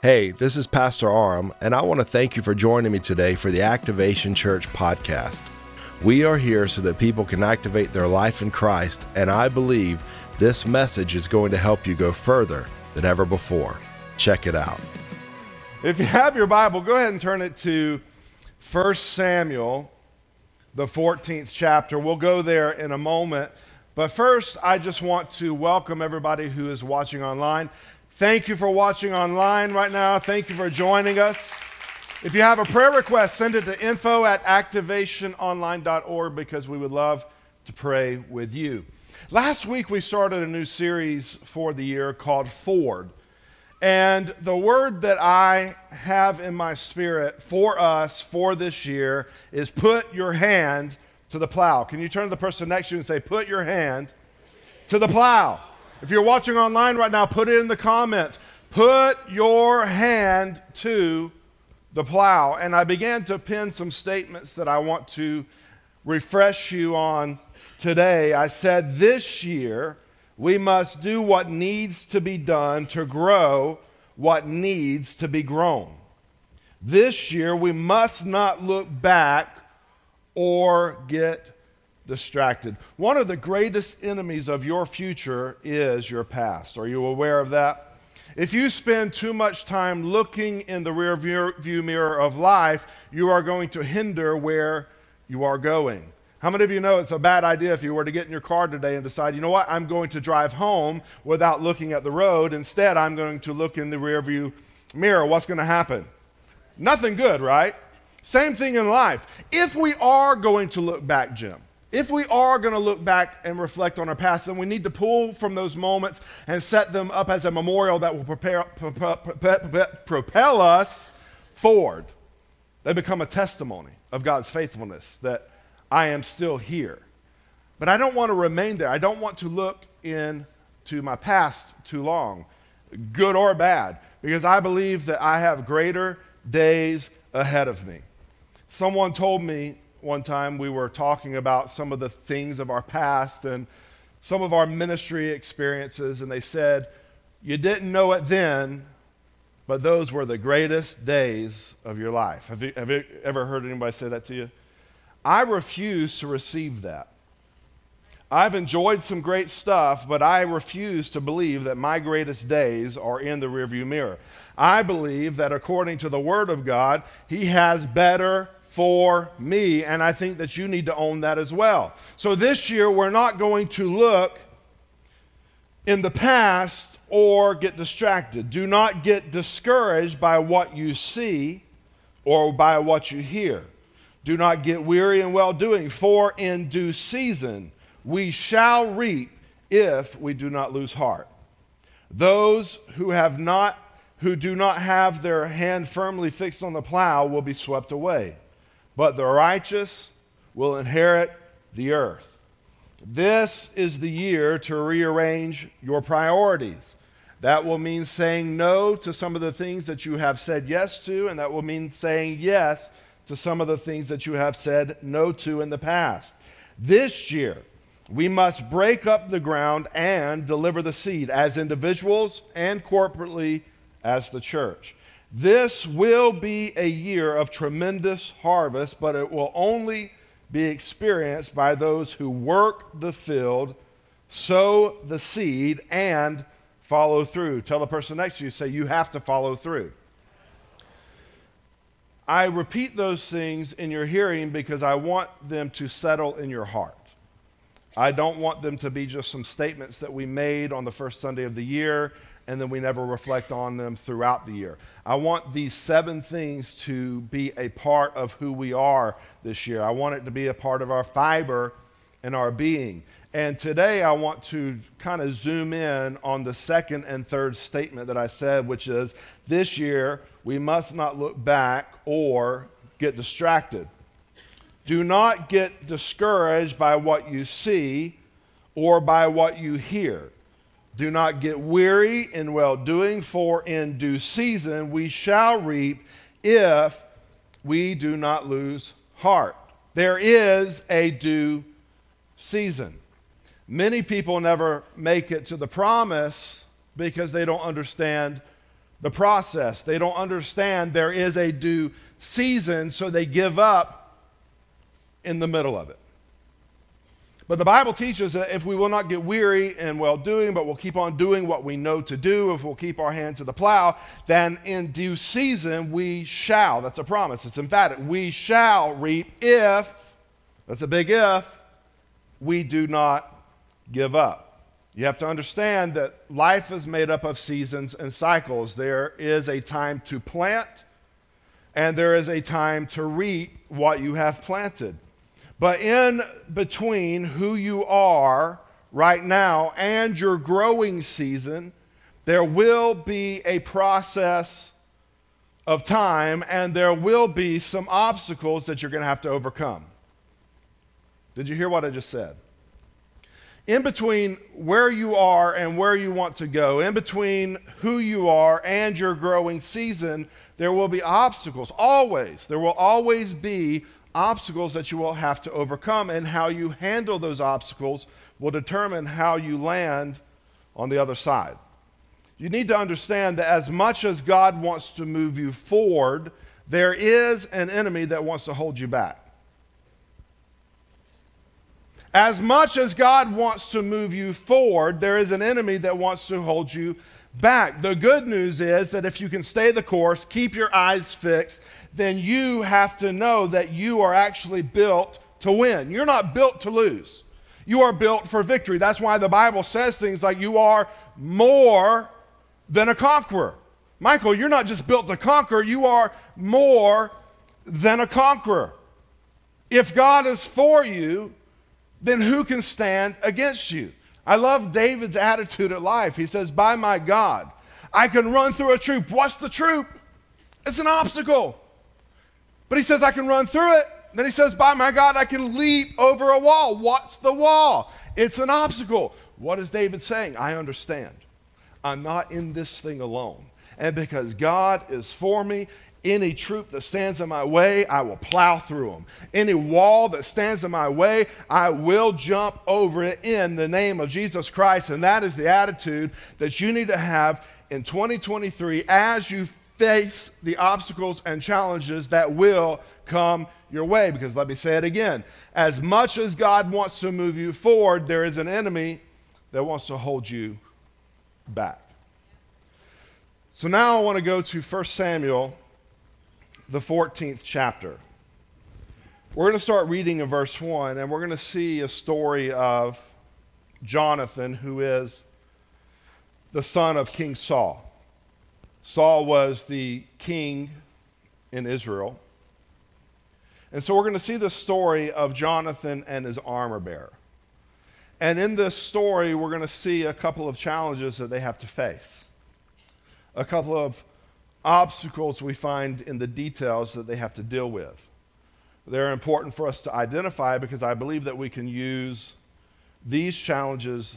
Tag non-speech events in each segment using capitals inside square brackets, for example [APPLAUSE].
Hey, this is Pastor Aram, and I want to thank you for joining me today for the Activation Church podcast. We are here so that people can activate their life in Christ, and I believe this message is going to help you go further than ever before. Check it out. If you have your Bible, go ahead and turn it to 1 Samuel, the 14th chapter. We'll go there in a moment. But first, I just want to welcome everybody who is watching online. Thank you for watching online right now. Thank you for joining us. If you have a prayer request, send it to info at activationonline.org because we would love to pray with you. Last week, we started a new series for the year called Forward. And the word that I have in my spirit for us for this year is put your hand to the plow. Can you turn to the person next to you and say, Put your hand to the plow? If you're watching online right now, put it in the comments. Put your hand to the plow. And I began to pin some statements that I want to refresh you on today. I said this year we must do what needs to be done to grow what needs to be grown. This year we must not look back or get distracted. One of the greatest enemies of your future is your past. Are you aware of that? If you spend too much time looking in the rear view mirror of life, you are going to hinder where you are going. How many of you know it's a bad idea if you were to get in your car today and decide, you know what, I'm going to drive home without looking at the road. Instead, I'm going to look in the rear view mirror. What's going to happen? Nothing good, right? Same thing in life. If we are going to look back, Jim, if we are going to look back and reflect on our past, then we need to pull from those moments and set them up as a memorial that will prepare, propel us forward. They become a testimony of God's faithfulness that I am still here. But I don't want to remain there. I don't want to look into my past too long, good or bad, because I believe that I have greater days ahead of me. Someone told me one time we were talking about some of the things of our past and some of our ministry experiences, and they said, You didn't know it then, but those were the greatest days of your life. Have you, have you ever heard anybody say that to you? I refuse to receive that. I've enjoyed some great stuff, but I refuse to believe that my greatest days are in the rearview mirror. I believe that according to the Word of God, He has better for me. And I think that you need to own that as well. So this year, we're not going to look in the past or get distracted. Do not get discouraged by what you see or by what you hear. Do not get weary in well doing, for in due season we shall reap if we do not lose heart. Those who have not who do not have their hand firmly fixed on the plow will be swept away but the righteous will inherit the earth. This is the year to rearrange your priorities. That will mean saying no to some of the things that you have said yes to, and that will mean saying yes to some of the things that you have said no to in the past. This year, we must break up the ground and deliver the seed as individuals and corporately as the church. This will be a year of tremendous harvest, but it will only be experienced by those who work the field, sow the seed, and follow through. Tell the person next to you, say, you have to follow through. I repeat those things in your hearing because I want them to settle in your heart. I don't want them to be just some statements that we made on the first Sunday of the year and then we never reflect on them throughout the year. I want these seven things to be a part of who we are this year. I want it to be a part of our fiber and our being. And today I want to kind of zoom in on the second and third statement that I said, which is this year we must not look back or get distracted. Do not get discouraged by what you see or by what you hear. Do not get weary in well doing, for in due season we shall reap if we do not lose heart. There is a due season. Many people never make it to the promise because they don't understand the process. They don't understand there is a due season, so they give up in the middle of it. But the Bible teaches that if we will not get weary in well doing, but we'll keep on doing what we know to do, if we'll keep our hand to the plow, then in due season we shall. That's a promise, it's emphatic. We shall reap if, that's a big if, we do not give up. You have to understand that life is made up of seasons and cycles. There is a time to plant, and there is a time to reap what you have planted. But in between who you are right now and your growing season, there will be a process of time and there will be some obstacles that you're going to have to overcome. Did you hear what I just said? In between where you are and where you want to go, in between who you are and your growing season, there will be obstacles. Always. There will always be obstacles that you will have to overcome, and how you handle those obstacles will determine how you land on the other side. You need to understand that as much as God wants to move you forward, there is an enemy that wants to hold you back. As much as God wants to move you forward, there is an enemy that wants to hold you back. The good news is that if you can stay the course, keep your eyes fixed, then you have to know that you are actually built to win. You're not built to lose. You are built for victory. That's why the Bible says things like you are more than a conqueror. Michael, you're not just built to conquer, you are more than a conqueror. If God is for you, then who can stand against you? I love David's attitude at life. He says, By my God, I can run through a troop. What's the troop? It's an obstacle. But he says, I can run through it. Then he says, By my God, I can leap over a wall. What's the wall? It's an obstacle. What is David saying? I understand. I'm not in this thing alone. And because God is for me, any troop that stands in my way, I will plow through them. Any wall that stands in my way, I will jump over it in the name of Jesus Christ. And that is the attitude that you need to have in 2023 as you face the obstacles and challenges that will come your way. Because let me say it again as much as God wants to move you forward, there is an enemy that wants to hold you back. So now I want to go to 1 Samuel, the 14th chapter. We're going to start reading in verse 1, and we're going to see a story of Jonathan, who is the son of King Saul. Saul was the king in Israel. And so we're going to see the story of Jonathan and his armor bearer. And in this story, we're going to see a couple of challenges that they have to face, a couple of obstacles we find in the details that they have to deal with. They're important for us to identify because I believe that we can use these challenges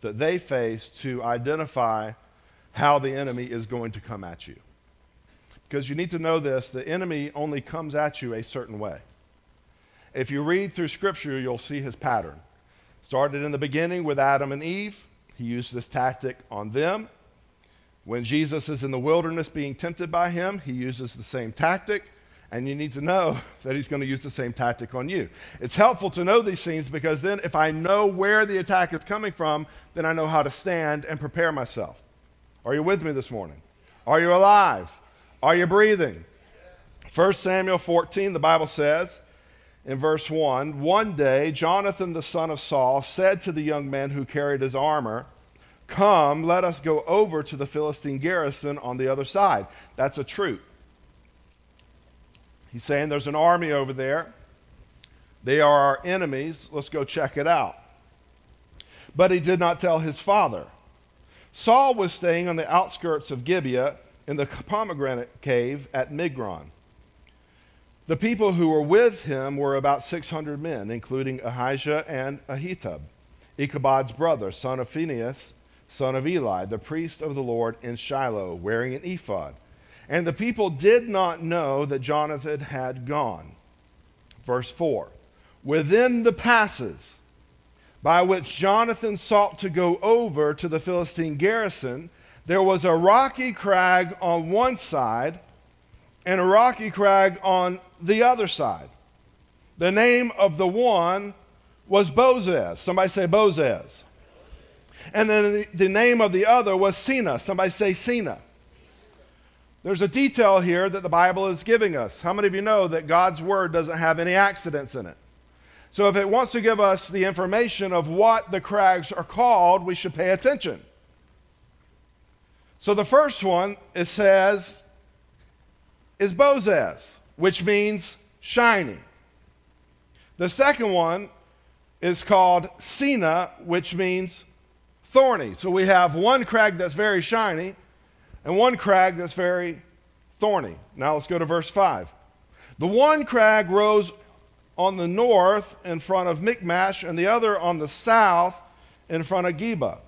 that they face to identify how the enemy is going to come at you. Because you need to know this the enemy only comes at you a certain way. If you read through Scripture, you'll see his pattern. Started in the beginning with Adam and Eve, he used this tactic on them. When Jesus is in the wilderness being tempted by him, he uses the same tactic. And you need to know [LAUGHS] that he's going to use the same tactic on you. It's helpful to know these things because then, if I know where the attack is coming from, then I know how to stand and prepare myself. Are you with me this morning? Are you alive? Are you breathing? 1 Samuel 14, the Bible says in verse 1 One day, Jonathan the son of Saul said to the young men who carried his armor, Come, let us go over to the Philistine garrison on the other side. That's a troop. He's saying there's an army over there. They are our enemies. Let's go check it out. But he did not tell his father. Saul was staying on the outskirts of Gibeah in the pomegranate cave at Migron. The people who were with him were about 600 men, including Ahijah and Ahitub, Ichabod's brother, son of Phinehas, son of Eli, the priest of the Lord in Shiloh, wearing an ephod. And the people did not know that Jonathan had gone. Verse 4 Within the passes, by which Jonathan sought to go over to the Philistine garrison, there was a rocky crag on one side and a rocky crag on the other side. The name of the one was Bozez. Somebody say Bozez. And then the, name of the other was Seneh. Somebody say Seneh. There's a detail here that the Bible is giving us. How many of you know that God's word doesn't have any accidents in it? So if it wants to give us the information of what the crags are called, we should pay attention. So the first one, it says, is Bozez, which means shiny. The second one is called Seneh, which means thorny. So we have one crag that's very shiny and one crag that's very thorny. Now let's go to verse 5. The one crag rose on the north in front of Michmash, and the other on the south in front of Geba.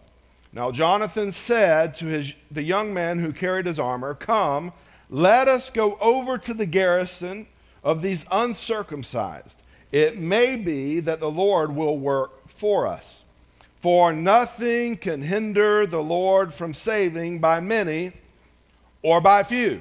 Now Jonathan said to his, the young man who carried his armor, Come, let us go over to the garrison of these uncircumcised. It may be that the Lord will work for us. For nothing can hinder the Lord from saving by many or by few.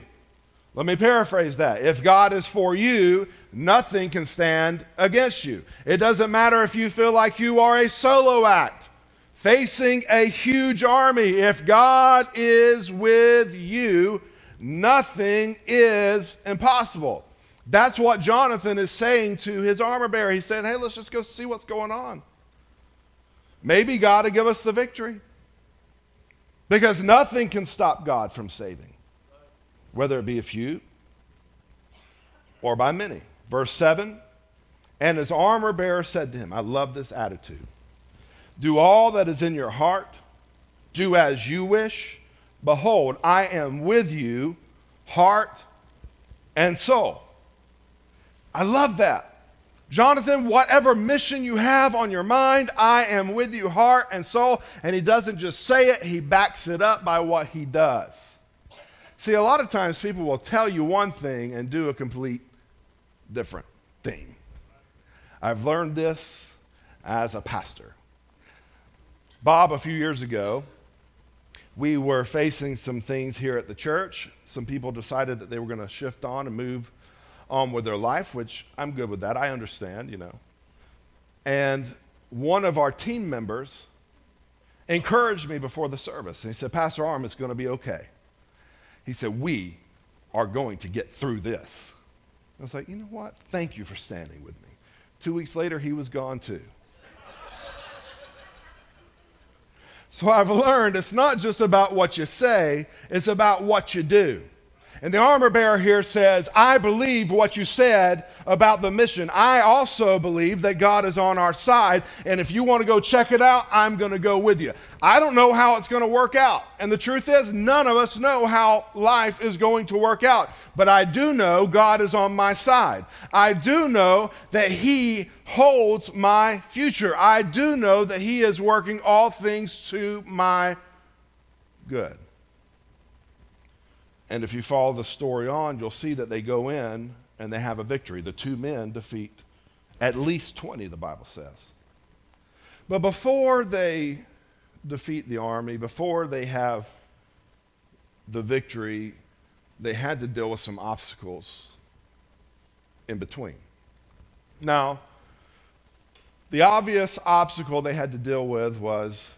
Let me paraphrase that. If God is for you, nothing can stand against you. It doesn't matter if you feel like you are a solo act facing a huge army. If God is with you, nothing is impossible. That's what Jonathan is saying to his armor bearer. He's saying, hey, let's just go see what's going on. Maybe God will give us the victory. Because nothing can stop God from saving, whether it be a few or by many. Verse 7 And his armor bearer said to him, I love this attitude. Do all that is in your heart, do as you wish. Behold, I am with you, heart and soul. I love that. Jonathan, whatever mission you have on your mind, I am with you, heart and soul. And he doesn't just say it, he backs it up by what he does. See, a lot of times people will tell you one thing and do a complete different thing. I've learned this as a pastor. Bob, a few years ago, we were facing some things here at the church. Some people decided that they were going to shift on and move on with their life, which I'm good with that. I understand, you know. And one of our team members encouraged me before the service. And he said, Pastor Aram, it's going to be okay. He said, We are going to get through this. I was like, You know what? Thank you for standing with me. Two weeks later, he was gone too. So I've learned it's not just about what you say, it's about what you do. And the armor bearer here says, I believe what you said about the mission. I also believe that God is on our side. And if you want to go check it out, I'm going to go with you. I don't know how it's going to work out. And the truth is, none of us know how life is going to work out. But I do know God is on my side. I do know that He holds my future. I do know that He is working all things to my good. And if you follow the story on, you'll see that they go in and they have a victory. The two men defeat at least 20, the Bible says. But before they defeat the army, before they have the victory, they had to deal with some obstacles in between. Now, the obvious obstacle they had to deal with was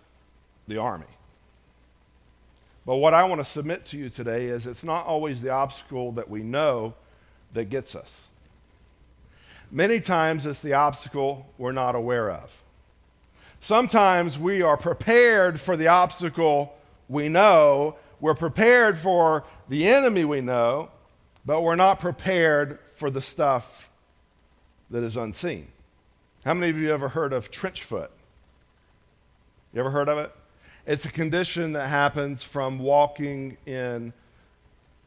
the army. But what I want to submit to you today is it's not always the obstacle that we know that gets us. Many times it's the obstacle we're not aware of. Sometimes we are prepared for the obstacle we know, we're prepared for the enemy we know, but we're not prepared for the stuff that is unseen. How many of you ever heard of trench foot? You ever heard of it? It's a condition that happens from walking in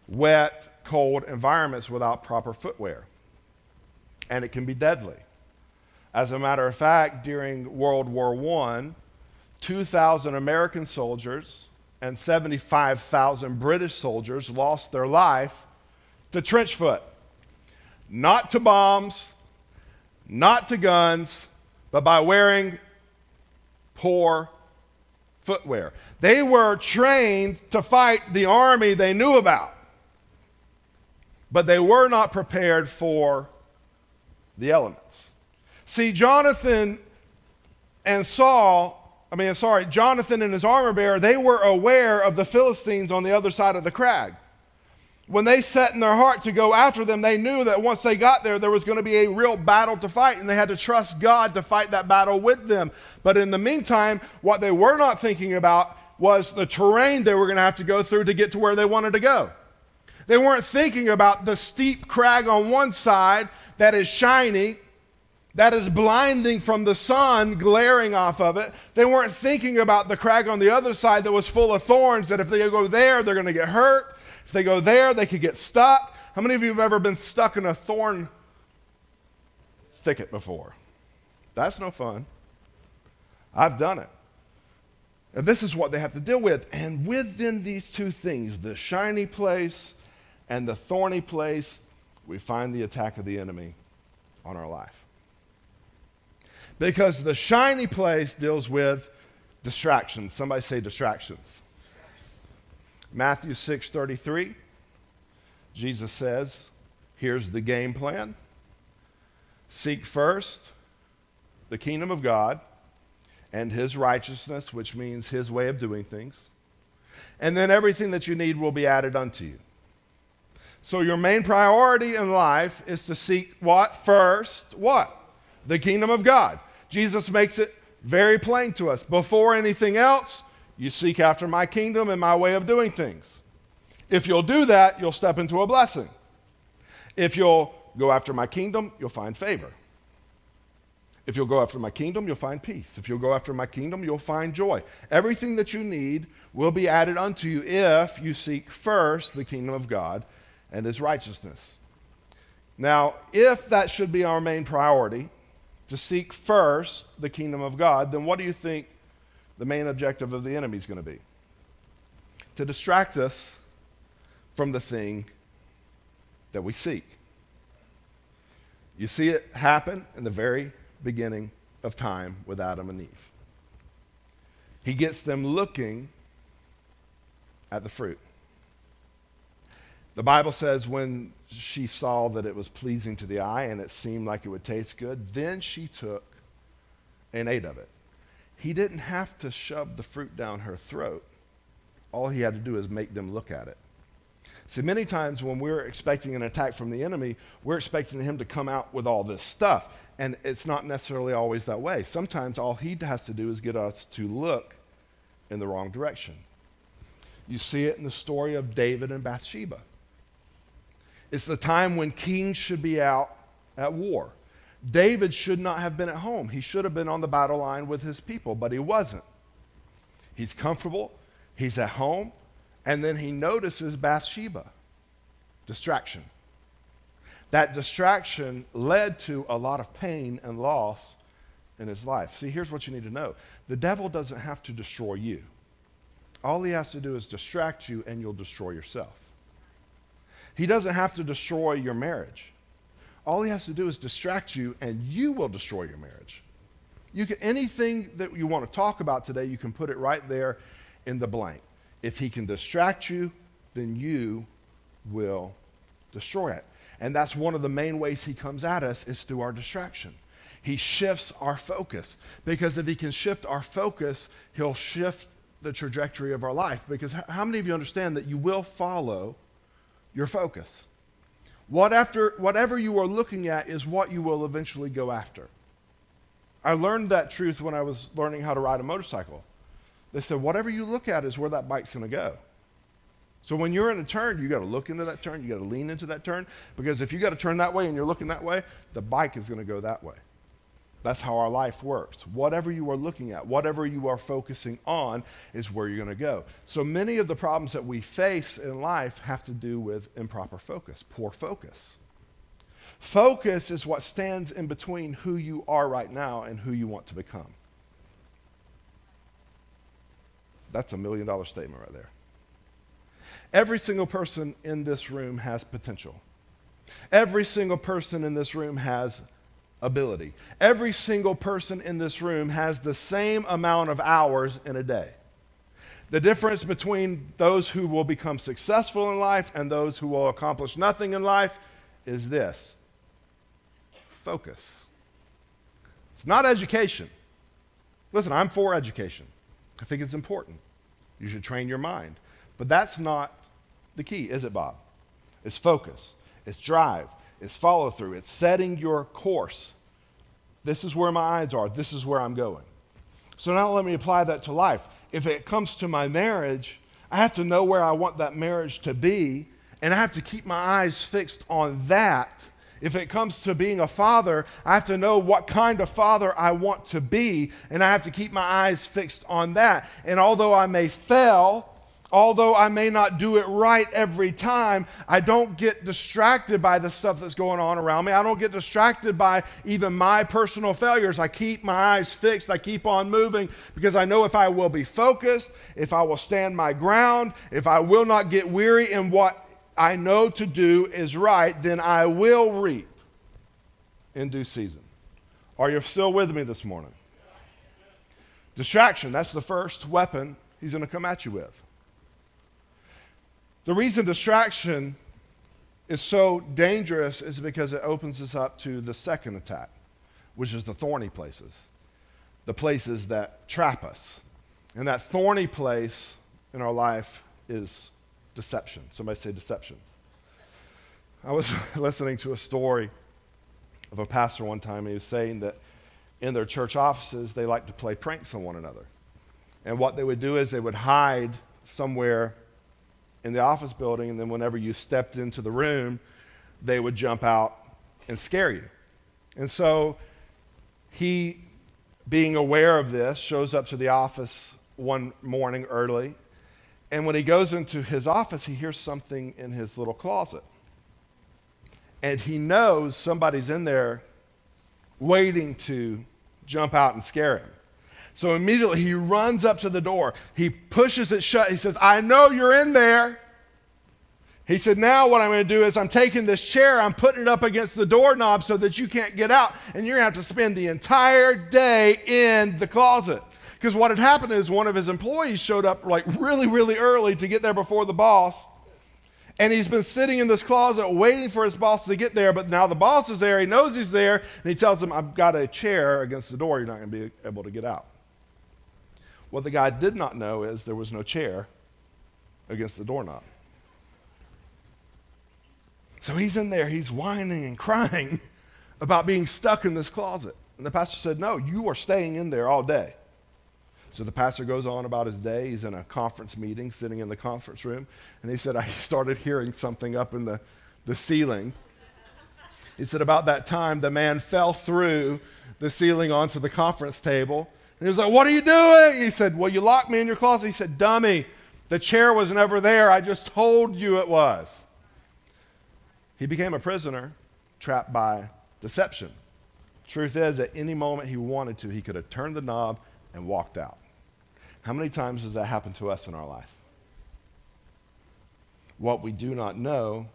wet, cold environments without proper footwear. And it can be deadly. As a matter of fact, during World War I, 2,000 American soldiers and 75,000 British soldiers lost their life to trench foot. Not to bombs, not to guns, but by wearing poor footwear. They were trained to fight the army they knew about, but they were not prepared for the elements. See, Jonathan and Saul, I mean, sorry, Jonathan and his armor bearer, they were aware of the Philistines on the other side of the crag. When they set in their heart to go after them, they knew that once they got there, there was going to be a real battle to fight, and they had to trust God to fight that battle with them. But in the meantime, what they were not thinking about was the terrain they were going to have to go through to get to where they wanted to go. They weren't thinking about the steep crag on one side that is shiny, that is blinding from the sun glaring off of it. They weren't thinking about the crag on the other side that was full of thorns, that if they go there, they're going to get hurt. If they go there, they could get stuck. How many of you have ever been stuck in a thorn thicket before? That's no fun. I've done it. And this is what they have to deal with. And within these two things, the shiny place and the thorny place, we find the attack of the enemy on our life. Because the shiny place deals with distractions. Somebody say distractions. Matthew 6:33 Jesus says, here's the game plan. Seek first the kingdom of God and his righteousness, which means his way of doing things. And then everything that you need will be added unto you. So your main priority in life is to seek what first? What? The kingdom of God. Jesus makes it very plain to us. Before anything else, you seek after my kingdom and my way of doing things. If you'll do that, you'll step into a blessing. If you'll go after my kingdom, you'll find favor. If you'll go after my kingdom, you'll find peace. If you'll go after my kingdom, you'll find joy. Everything that you need will be added unto you if you seek first the kingdom of God and his righteousness. Now, if that should be our main priority, to seek first the kingdom of God, then what do you think the main objective of the enemy is going to be? To distract us from the thing that we seek. You see it happen in the very beginning of time with Adam and Eve. He gets them looking at the fruit. The Bible says when she saw that it was pleasing to the eye and it seemed like it would taste good, then she took and ate of it. He didn't have to shove the fruit down her throat. All he had to do is make them look at it. See, many times when we're expecting an attack from the enemy, we're expecting him to come out with all this stuff. And it's not necessarily always that way. Sometimes all he has to do is get us to look in the wrong direction. You see it in the story of David and Bathsheba. It's the time when kings should be out at war. David should not have been at home. He should have been on the battle line with his people, but he wasn't. He's comfortable, he's at home, and then he notices Bathsheba. Distraction. That distraction led to a lot of pain and loss in his life. See, here's what you need to know the devil doesn't have to destroy you, all he has to do is distract you, and you'll destroy yourself. He doesn't have to destroy your marriage. All he has to do is distract you, and you will destroy your marriage. You can, anything that you want to talk about today, you can put it right there in the blank. If he can distract you, then you will destroy it. And that's one of the main ways he comes at us is through our distraction. He shifts our focus because if he can shift our focus, he'll shift the trajectory of our life. Because how many of you understand that you will follow your focus. What after, whatever you are looking at is what you will eventually go after. I learned that truth when I was learning how to ride a motorcycle. They said, whatever you look at is where that bike's going to go. So when you're in a turn, you got to look into that turn, you got to lean into that turn, because if you got to turn that way and you're looking that way, the bike is going to go that way. That's how our life works. Whatever you are looking at, whatever you are focusing on, is where you're going to go. So many of the problems that we face in life have to do with improper focus, poor focus. Focus is what stands in between who you are right now and who you want to become. That's a million dollar statement right there. Every single person in this room has potential. Every single person in this room has ability. Every single person in this room has the same amount of hours in a day. The difference between those who will become successful in life and those who will accomplish nothing in life is this focus. It's not education. Listen, I'm for education. I think it's important. You should train your mind. But that's not the key, is it, Bob? It's focus, it's drive, it's follow through, it's setting your course. This is where my eyes are, this is where I'm going. So now let me apply that to life. If it comes to my marriage, I have to know where I want that marriage to be, and I have to keep my eyes fixed on that. If it comes to being a father, I have to know what kind of father I want to be, and I have to keep my eyes fixed on that. And although I may fail, although I may not do it right every time, I don't get distracted by the stuff that's going on around me. I don't get distracted by even my personal failures. I keep my eyes fixed. I keep on moving because I know if I will be focused, if I will stand my ground, if I will not get weary in what I know to do is right, then I will reap in due season. Are you still with me this morning? Distraction, that's the first weapon he's going to come at you with. The reason distraction is so dangerous is because it opens us up to the second attack, which is the thorny places, the places that trap us. And that thorny place in our life is deception. Somebody say deception. I was [LAUGHS] listening to a story of a pastor one time, and he was saying that in their church offices, they like to play pranks on one another. And what they would do is they would hide somewhere in the office building, and then whenever you stepped into the room, they would jump out and scare you. And so he, being aware of this, shows up to the office one morning early. And when he goes into his office, he hears something in his little closet. And he knows somebody's in there waiting to jump out and scare him. So immediately he runs up to the door. He pushes it shut. He says, I know you're in there. He said, Now what I'm going to do is I'm taking this chair, I'm putting it up against the doorknob so that you can't get out, and you're going to have to spend the entire day in the closet. Because what had happened is one of his employees showed up like really, really early to get there before the boss. And he's been sitting in this closet waiting for his boss to get there, but now the boss is there. He knows he's there, and he tells him, I've got a chair against the door. You're not going to be able to get out. What the guy did not know is there was no chair against the doorknob. So he's in there, he's whining and crying [LAUGHS] about being stuck in this closet. And the pastor said, No, you are staying in there all day. So the pastor goes on about his day. He's in a conference meeting, sitting in the conference room. And he said, I [LAUGHS] started hearing something up in the, the ceiling. He said, About that time, the man fell through the ceiling onto the conference table and he was like, What are you doing? He said, Well, you locked me in your closet. He said, Dummy, the chair was never there. I just told you it was. He became a prisoner trapped by deception. Truth is, at any moment he wanted to, he could have turned the knob and walked out. How many times does that happen to us in our life? What we do not know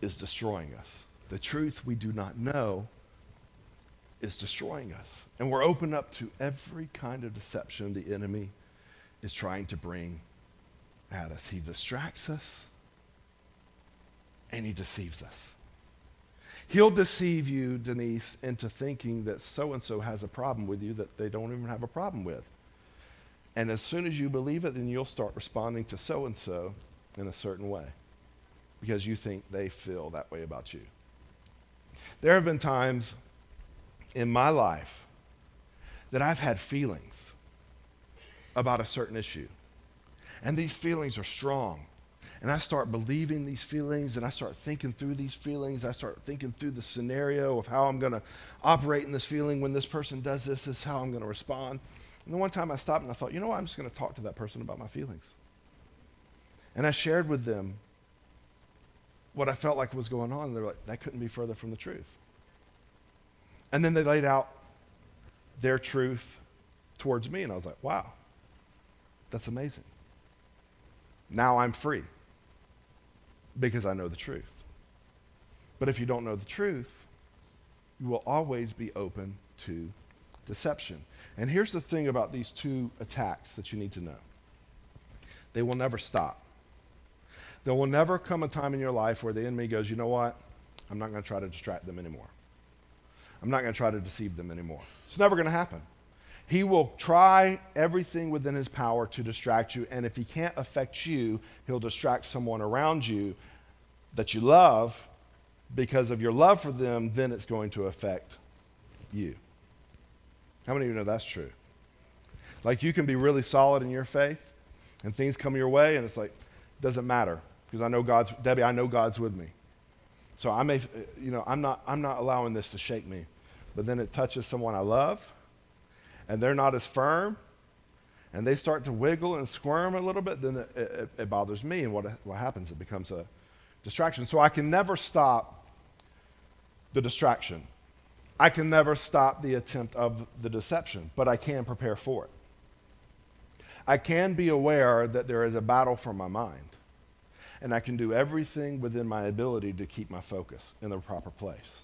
is destroying us. The truth we do not know is destroying us. And we're open up to every kind of deception the enemy is trying to bring at us. He distracts us and he deceives us. He'll deceive you, Denise, into thinking that so and so has a problem with you that they don't even have a problem with. And as soon as you believe it, then you'll start responding to so and so in a certain way because you think they feel that way about you. There have been times in my life that I've had feelings about a certain issue. And these feelings are strong. And I start believing these feelings and I start thinking through these feelings. I start thinking through the scenario of how I'm going to operate in this feeling. When this person does this, this is how I'm going to respond. And the one time I stopped and I thought, you know what? I'm just going to talk to that person about my feelings. And I shared with them what I felt like was going on. And they're like, that couldn't be further from the truth. And then they laid out their truth towards me, and I was like, wow, that's amazing. Now I'm free because I know the truth. But if you don't know the truth, you will always be open to deception. And here's the thing about these two attacks that you need to know they will never stop. There will never come a time in your life where the enemy goes, you know what? I'm not going to try to distract them anymore. I'm not going to try to deceive them anymore. It's never going to happen. He will try everything within his power to distract you, and if he can't affect you, he'll distract someone around you that you love because of your love for them, then it's going to affect you. How many of you know that's true? Like you can be really solid in your faith, and things come your way, and it's like, doesn't matter because I know God's, Debbie, I know God's with me. So I may, uh, you know, I'm not, I'm not allowing this to shake me. But then it touches someone I love, and they're not as firm, and they start to wiggle and squirm a little bit, then it, it, it bothers me. And what, what happens? It becomes a distraction. So I can never stop the distraction. I can never stop the attempt of the deception, but I can prepare for it. I can be aware that there is a battle for my mind and I can do everything within my ability to keep my focus in the proper place.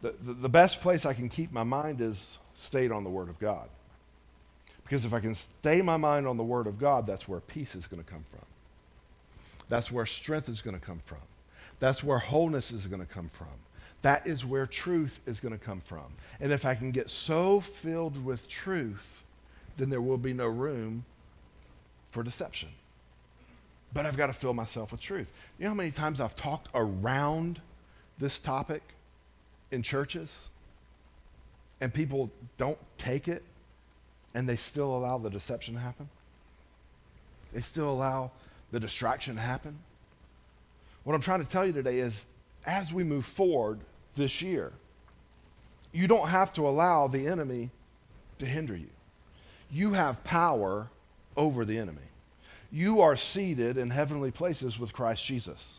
The, the, the, best place I can keep my mind is stayed on the Word of God. Because if I can stay my mind on the Word of God, that's where peace is going to come from. That's where strength is going to come from. That's where wholeness is going to come from. That is where truth is going to come from. And if I can get so filled with truth, then there will be no room for deception but I've got to fill myself with truth. You know how many times I've talked around this topic in churches and people don't take it and they still allow the deception to happen? They still allow the distraction to happen? What I'm trying to tell you today is as we move forward this year, you don't have to allow the enemy to hinder you. You have power over the enemy you are seated in heavenly places with Christ Jesus.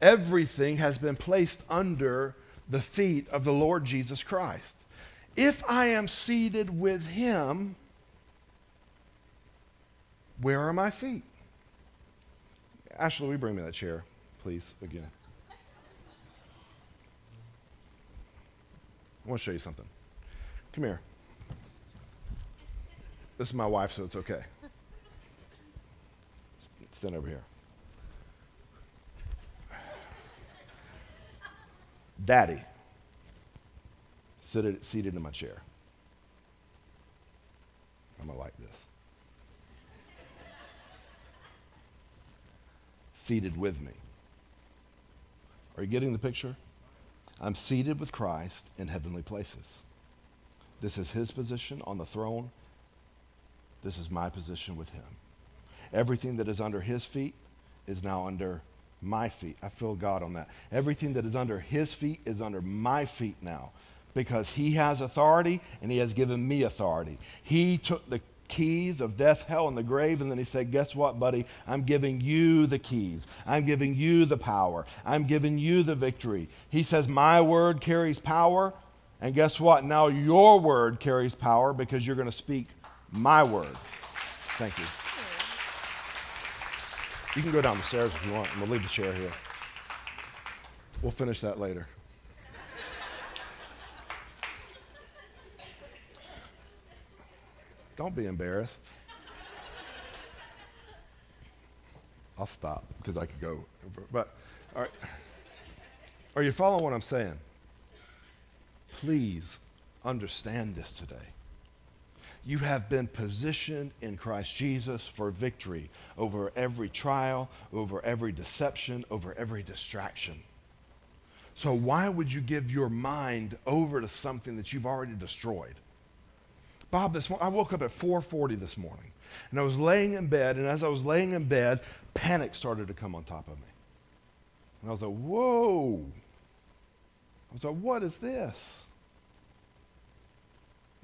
Everything has been placed under the feet of the Lord Jesus Christ. If I am seated with him, where are my feet? Ashley, will you bring me that chair, please, again? I want to show you something. Come here. This is my wife, so it's okay. Stand over here. Daddy, seated, seated in my chair. I'm going to like this. Seated with me. Are you getting the picture? I'm seated with Christ in heavenly places. This is his position on the throne. This is my position with him. Everything that is under his feet is now under my feet. I feel God on that. Everything that is under his feet is under my feet now because he has authority and he has given me authority. He took the keys of death, hell, and the grave, and then he said, Guess what, buddy? I'm giving you the keys. I'm giving you the power. I'm giving you the victory. He says, My word carries power. And guess what? Now your word carries power because you're going to speak my word. Thank you. You can go down the stairs if you want. I'm going to leave the chair here. We'll finish that later. Don't be embarrassed. I'll stop because I could go. But, all right. Are you following what I'm saying? Please understand this today. You have been positioned in Christ Jesus for victory over every trial, over every deception, over every distraction. So why would you give your mind over to something that you've already destroyed? Bob, this I woke up at 4:40 this morning, and I was laying in bed, and as I was laying in bed, panic started to come on top of me. And I was like, "Whoa!" I was like, "What is this?"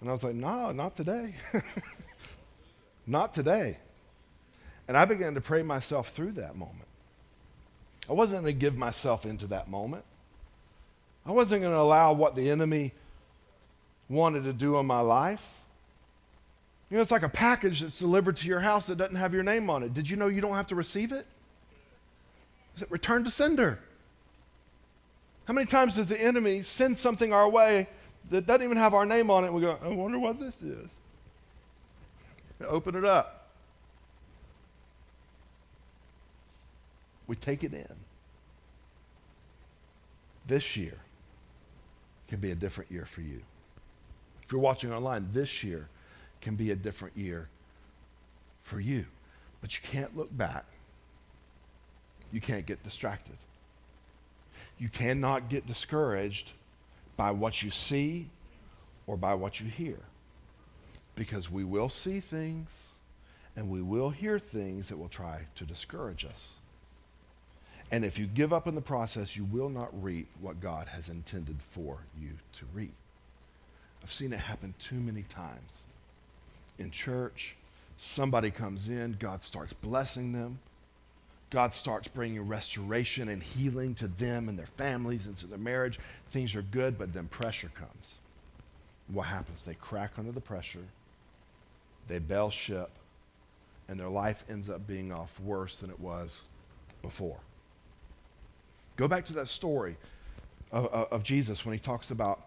And I was like, no, not today. [LAUGHS] not today. And I began to pray myself through that moment. I wasn't going to give myself into that moment. I wasn't going to allow what the enemy wanted to do in my life. You know, it's like a package that's delivered to your house that doesn't have your name on it. Did you know you don't have to receive it? Is it returned to sender? How many times does the enemy send something our way that doesn't even have our name on it. We go, I wonder what this is. Open it up. We take it in. This year can be a different year for you. If you're watching online, this year can be a different year for you. But you can't look back. You can't get distracted. You cannot get discouraged by what you see or by what you hear. Because we will see things and we will hear things that will try to discourage us. And if you give up in the process, you will not reap what God has intended for you to reap. I've seen it happen too many times. In church, somebody comes in, God starts blessing them. God starts bringing restoration and healing to them and their families and to their marriage. Things are good, but then pressure comes. What happens? They crack under the pressure, they bail ship, and their life ends up being off worse than it was before. Go back to that story of, of, Jesus when he talks about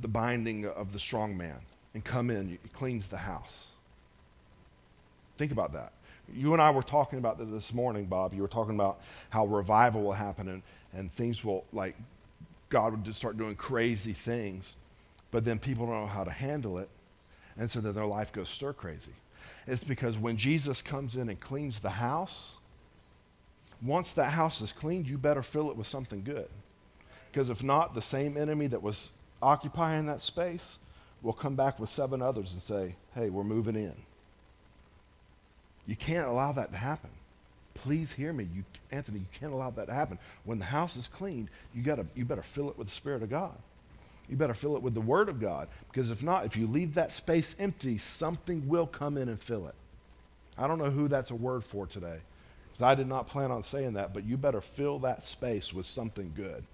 the binding of the strong man and come in, he cleans the house. Think about that. You and I were talking about this morning, Bob. You were talking about how revival will happen and, and things will, like, God would just start doing crazy things, but then people don't know how to handle it, and so then their life goes stir crazy. It's because when Jesus comes in and cleans the house, once that house is cleaned, you better fill it with something good. Because if not, the same enemy that was occupying that space will come back with seven others and say, hey, we're moving in. You can't allow that to happen. Please hear me. You, Anthony, you can't allow that to happen. When the house is cleaned, you, gotta, you better fill it with the Spirit of God. You better fill it with the Word of God. Because if not, if you leave that space empty, something will come in and fill it. I don't know who that's a word for today. Because I did not plan on saying that, but you better fill that space with something good.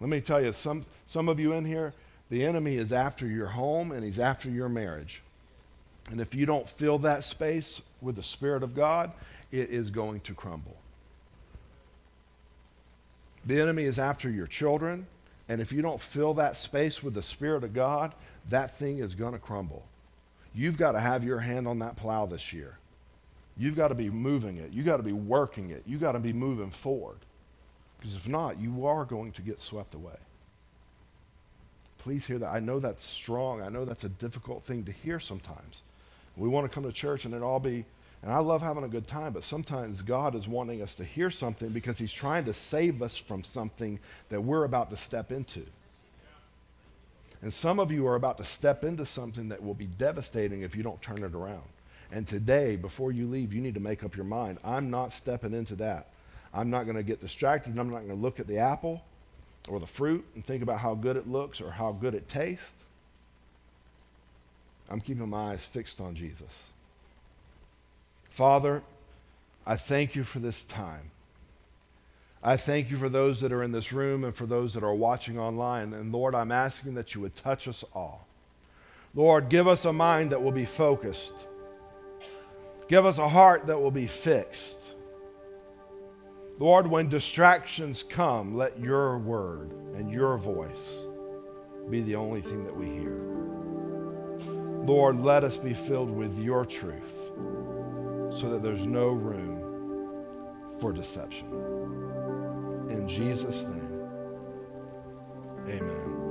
Let me tell you, some, some of you in here, the enemy is after your home and he's after your marriage. And if you don't fill that space with the Spirit of God, it is going to crumble. The enemy is after your children, and if you don't fill that space with the Spirit of God, that thing is going to crumble. You've got to have your hand on that plow this year. You've got to be moving it. You've got to be working it. You've got to be moving forward. Because if not, you are going to get swept away. Please hear that. I know that's strong. I know that's a difficult thing to hear sometimes. We want to come to church and it all be, and I love having a good time, but sometimes God is wanting us to hear something because He's trying to save us from something that we're about to step into. And some of you are about to step into something that will be devastating if you don't turn it around. And today, before you leave, you need to make up your mind. I'm not stepping into that. I'm not going to get distracted. I'm not going to look at the apple or the fruit and think about how good it looks or how good it tastes. I'm keeping my eyes fixed on Jesus. Father, I thank you for this time. I thank you for those that are in this room and for those that are watching online. And Lord, I'm asking that you would touch us all. Lord, give us a mind that will be focused. Give us a heart that will be fixed. Lord, when distractions come, let your word and your voice be the only thing that we hear. Lord, let us be filled with your truth so that there's no room for deception. In Jesus' name, amen.